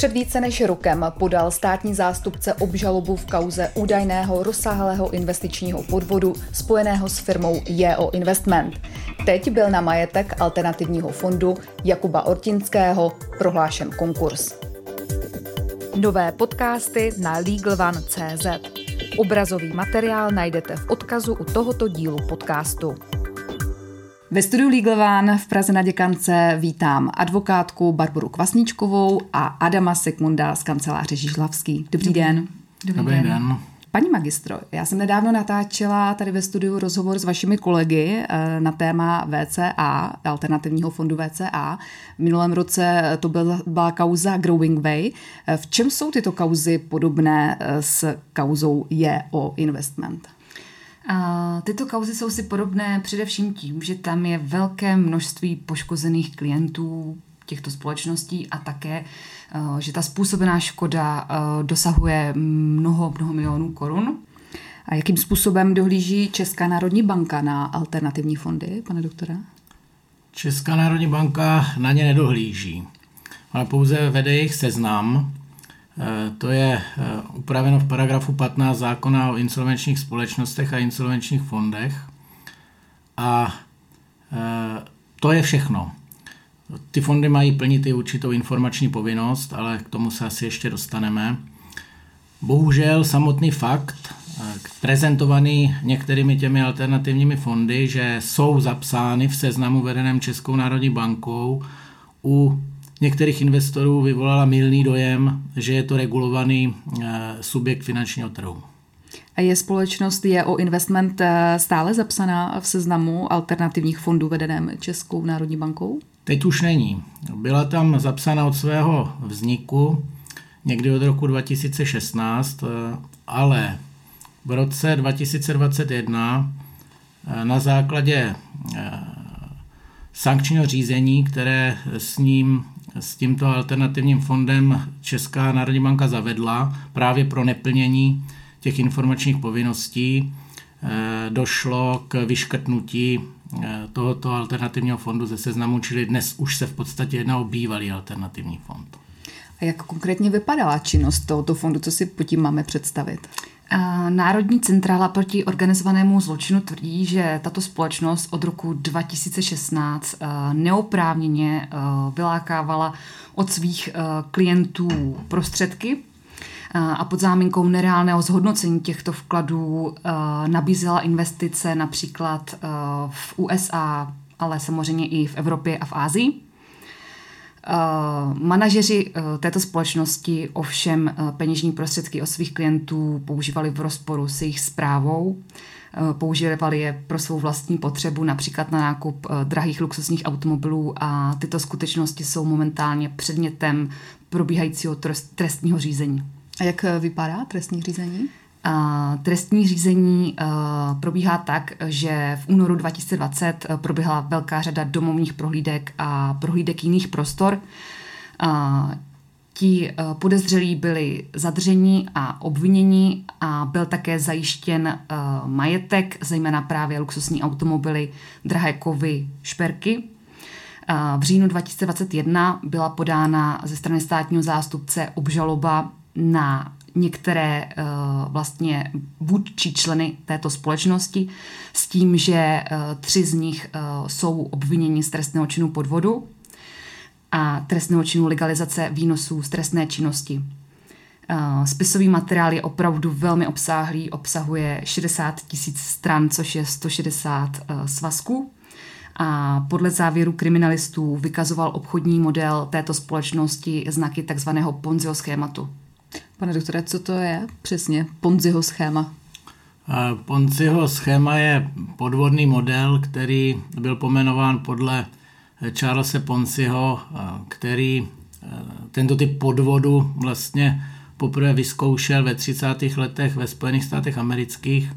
Před více než rokem podal státní zástupce obžalobu v kauze údajného rozsáhlého investičního podvodu spojeného s firmou JO Investment. Teď byl na majetek alternativního fondu Jakuba Ortinského prohlášen konkurs. Nové podcasty na LegalOne.cz. Obrazový materiál najdete v odkazu u tohoto dílu podcastu. Ve studiu Legal One v Praze na Děkance vítám advokátku Barboru Kvasničkovou a Adama Sekmunda z kanceláře Žižlavský. Dobrý den. Dobrý, Dobrý den. den. Paní magistro, já jsem nedávno natáčela tady ve studiu rozhovor s vašimi kolegy eh, na téma VCA, alternativního fondu VCA. V minulém roce to byla, byla kauza Growing Way. Eh, v čem jsou tyto kauzy podobné eh, s kauzou JO Investment? A tyto kauzy jsou si podobné především tím, že tam je velké množství poškozených klientů těchto společností a také, eh, že ta způsobená škoda eh, dosahuje mnoho, mnoho milionů korun. A jakým způsobem dohlíží Česká národní banka na alternativní fondy, pane doktora? Česká národní banka na ně nedohlíží. ale pouze vede jejich seznam to je eh, upraveno v paragrafu 15 zákona o insolvenčních společnostech a insolvenčních fondech. A eh, to je všechno. Ty fondy mají plnit i určitou informační povinnost, ale k tomu se asi ještě dostaneme. Bohužel samotný fakt, prezentovaný některými těmi alternativními fondy, že jsou zapsány v seznamu vedeném Českou národní bankou u některých investorů vyvolala milný dojem, že je to regulovaný eh, subjekt finančního trhu. A je společnost je o investment eh, stále zapsaná v seznamu alternativních fondů vedeném Českou národní bankou? Teď už není. Byla tam zapsána od svého vzniku někdy od roku 2016, eh, ale v roce 2021 na základě sankčního řízení, které s ním s tímto alternativním fondem Česká národní banka zavedla právě pro neplnění těch informačních povinností. Eh, došlo k vyškrtnutí eh, tohoto alternativního fondu ze seznamu, čili dnes už se v podstatě jedná o bývalý alternativní fond. A jak konkrétně vypadala činnost tohoto fondu? Co si pod tím máme představit? Národní centrála proti organizovanému zločinu tvrdí, že tato společnost od roku 2016 eh, neoprávněně eh, vylákávala od svých eh, klientů prostředky a pod záminkou nereálného zhodnocení těchto vkladů nabízela investice například v USA, ale samozřejmě i v Evropě a v Ázii. Uh, manažeři uh, této společnosti ovšem uh, peněžní prostředky od svých klientů používali v rozporu s jejich zprávou. Používali je pro svou vlastní potřebu, například na nákup drahých luxusních automobilů a tyto skutečnosti jsou momentálně předmětem probíhajícího trestního řízení. A jak vypadá trestní řízení? Trestní řízení probíhá tak, že v únoru 2020 proběhla velká řada domovních prohlídek a prohlídek jiných prostor. Ti podezřelí byli zadrženi a obviněni a byl také zajištěn majetek, zejména právě luxusní automobily, drahé kovy, šperky. V říjnu 2021 byla podána ze strany státního zástupce obžaloba na některé uh, vlastně vůdčí členy této společnosti s tím, že uh, tři z nich uh, jsou obviněni z trestného činu podvodu a trestného činu legalizace výnosů z trestné činnosti. Spisový materiál je opravdu velmi obsáhlý, obsahuje 60 tisíc stran, což je 160 svazků. A podle závěru kriminalistů vykazoval obchodní model této společnosti znaky takzvaného Ponziho schématu. Pane doktore, co to je přesně Ponziho schéma? Ponziho schéma je podvodný model, který byl pomenován podle Charlesa Ponziho, který tento typ podvodu vlastně poprvé vyzkoušel ve 30. letech ve Spojených státech amerických.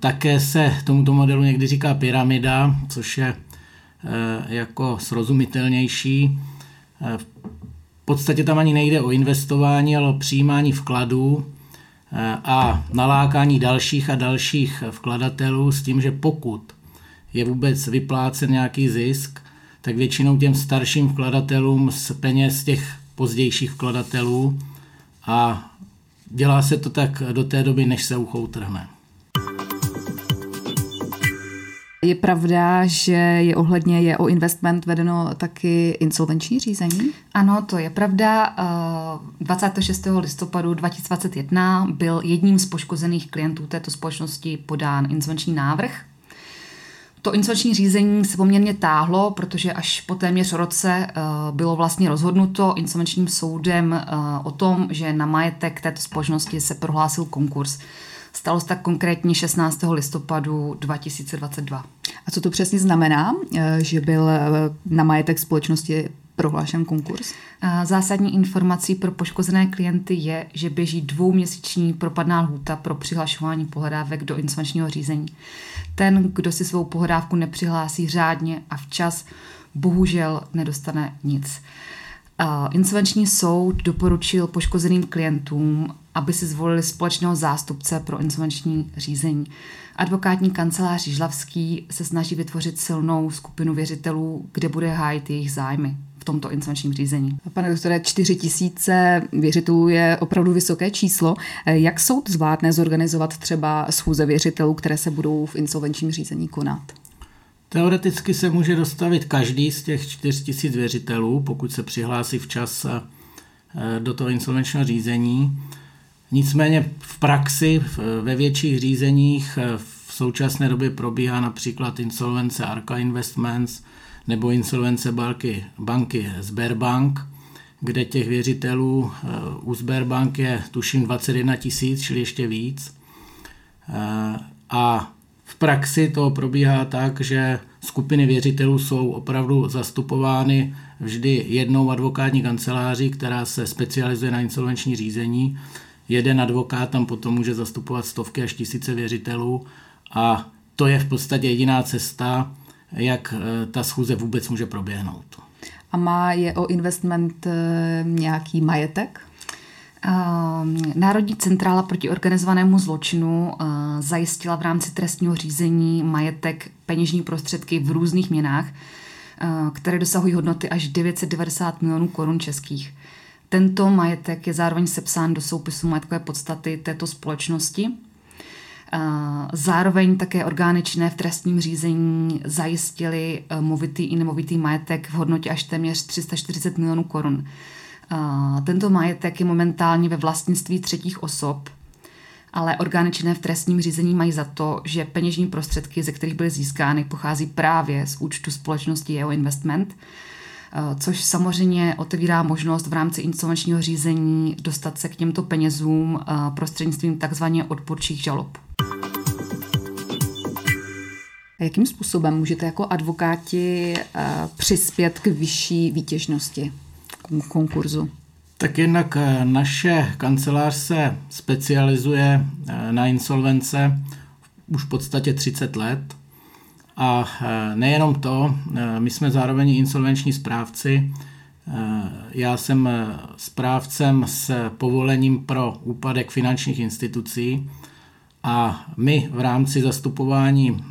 Také se tomuto modelu někdy říká pyramida, což je jako srozumitelnější podstatě tam ani nejde o investování, ale o přijímání vkladů eh, a nalákání dalších a dalších vkladatelů s tím, že pokud je vůbec vyplácen nějaký zisk, tak většinou těm starším vkladatelům z peněz těch pozdějších vkladatelů a dělá se to tak do té doby, než se ucho Je pravda, že je ohledně je o investment vedeno taky insolvenční řízení? Ano, to je pravda. 26. Eh, listopadu 2021 byl jedním z poškozených klientů této společnosti podán insolvenční návrh. To insolvenční řízení se poměrně táhlo, protože až po téměř roce eh, bylo vlastně rozhodnuto insolvenčním soudem eh, o tom, že na majetek této společnosti se prohlásil konkurs. Stalo se tak konkrétně 16. listopadu 2022. A co to přesně znamená, eh, že byl eh, na majetek společnosti prohlášen konkurs? Zásadní informací pro poškozené klienty je, že běží dvouměsíční propadná lhůta pro přihlašování pohledávek do insolvenčního řízení. Ten, kdo si svou pohledávku nepřihlásí řádně a včas, bohužel nedostane nic. Insolvenční soud doporučil poškozeným klientům, aby si zvolili společného zástupce pro insolvenční řízení. Advokátní kancelář Žlavský se snaží vytvořit silnou skupinu věřitelů, kde bude hájit jejich zájmy v tomto insolvenčním řízení. Pane doktore, 4 tisíce věřitelů je opravdu vysoké číslo. Jak soud zvládne zorganizovat třeba schůze věřitelů, které se budou v insolvenčním řízení konat? Teoreticky se může dostavit každý z těch 4000 věřitelů, pokud se přihlásí včas eh, do toho insolvenčního řízení. Nicméně v praxi ve větších řízeních eh, v současné době probíhá například insolvence Arca Investments nebo insolvence banky, banky Sberbank, kde těch věřitelů eh, u Sberbank je tuším 21 tisíc, čili ještě víc. A v praxi to probíhá tak, že skupiny věřitelů jsou opravdu zastupovány vždy jednou advokátní kanceláří, která se specializuje na insolvenční řízení. Jeden advokát tam potom může zastupovat stovky až tisíce věřitelů a to je v podstatě jediná cesta, jak eh, ta schůze vůbec může proběhnout. A má je o investment eh, nějaký majetek? Ehm, Národní centrála proti organizovanému zločinu eh, zajistila v rámci trestního řízení majetek peněžní prostředky v různých měnách, eh, které dosahují hodnoty až 990 milionů korun českých. Tento majetek je zároveň sepsán do soupisu majetkové podstaty této společnosti. Eh, zároveň také orgány činné v trestním řízení zajistili movitý i nemovitý majetek v hodnotě až téměř 340 milionů korun. Tento majetek je momentálně ve vlastnictví třetích osob, ale orgány činné v trestním řízení mají za to, že peněžní prostředky, ze kterých byly získány, pochází právě z účtu společnosti jeho Investment, což samozřejmě otevírá možnost v rámci insolvenčního řízení dostat se k těmto penězům prostřednictvím takzvaně odporčích žalob. Jakým způsobem můžete jako advokáti přispět k vyšší výtěžnosti? konkurzu? Tak jednak eh, naše kancelář se specializuje eh, na insolvence už v podstatě 30 let. A eh, nejenom to, my jsme zároveň insolvenční správci. Já jsem správcem s povolením pro úpadek finančních institucí a my v rámci zastupování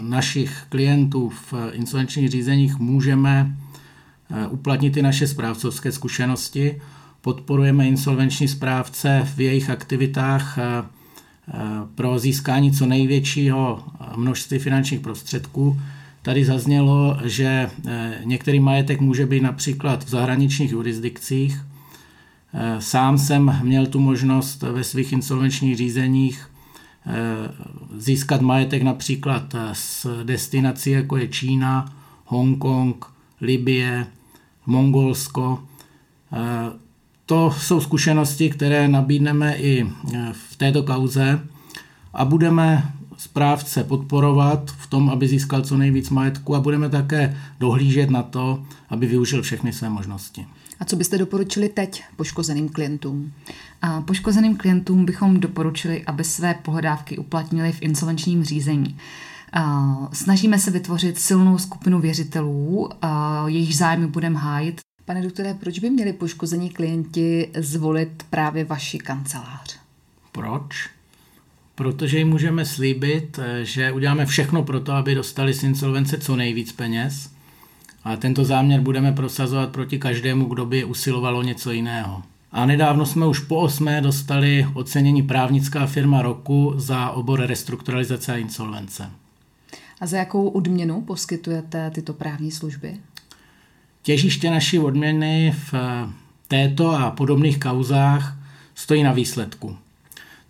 našich klientů v insolvenčních řízeních můžeme uplatnit i naše správcovské zkušenosti. Podporujeme insolvenční správce v jejich aktivitách pro získání co největšího množství finančních prostředků. Tady zaznělo, že některý majetek může být například v zahraničních jurisdikcích. Sám jsem měl tu možnost ve svých insolvenčních řízeních získat majetek například z destinací, jako je Čína, Hongkong, Libie, Mongolsko. Eh, to jsou zkušenosti, které nabídneme i eh, v této kauze a budeme správce podporovat v tom, aby získal co nejvíc majetku a budeme také dohlížet na to, aby využil všechny své možnosti. A co byste doporučili teď poškozeným klientům? A poškozeným klientům bychom doporučili, aby své pohledávky uplatnili v insolvenčním řízení. Snažíme se vytvořit silnou skupinu věřitelů, jejich zájmy budeme hájit. Pane doktore, proč by měli poškození klienti zvolit právě vaši kancelář? Proč? Protože jim můžeme slíbit, že uděláme všechno pro to, aby dostali z insolvence co nejvíc peněz A tento záměr budeme prosazovat proti každému, kdo by usilovalo něco jiného. A nedávno jsme už po osmé dostali ocenění právnická firma roku za obor restrukturalizace a insolvence. A za jakou odměnu poskytujete tyto právní služby? Těžiště naší odměny v této a podobných kauzách stojí na výsledku.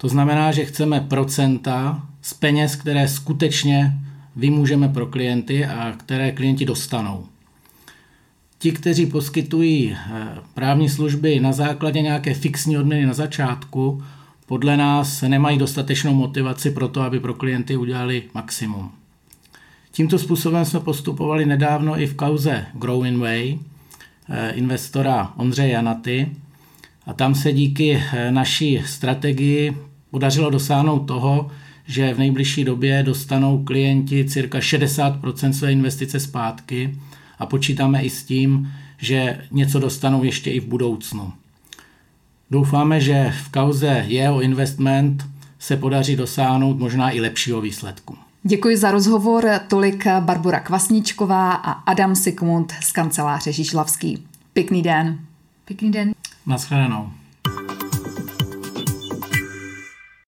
To znamená, že chceme procenta z peněz, které skutečně vymůžeme pro klienty a které klienti dostanou. Ti, kteří poskytují eh, právní služby na základě nějaké fixní odměny na začátku, podle nás nemají dostatečnou motivaci pro to, aby pro klienty udělali maximum. Tímto způsobem jsme postupovali nedávno i v kauze Growing Way eh, investora Ondřeje Janaty a tam se díky eh, naší strategii podařilo dosáhnout toho, že v nejbližší době dostanou klienti cirka 60% své investice zpátky a počítáme i s tím, že něco dostanou ještě i v budoucnu. Doufáme, že v kauze jeho investment se podaří dosáhnout možná i lepšího výsledku. Děkuji za rozhovor. Tolik Barbara Kvasničková a Adam Sikmund z kanceláře Žižlavský. Pěkný den. Pěkný den. Naschledanou.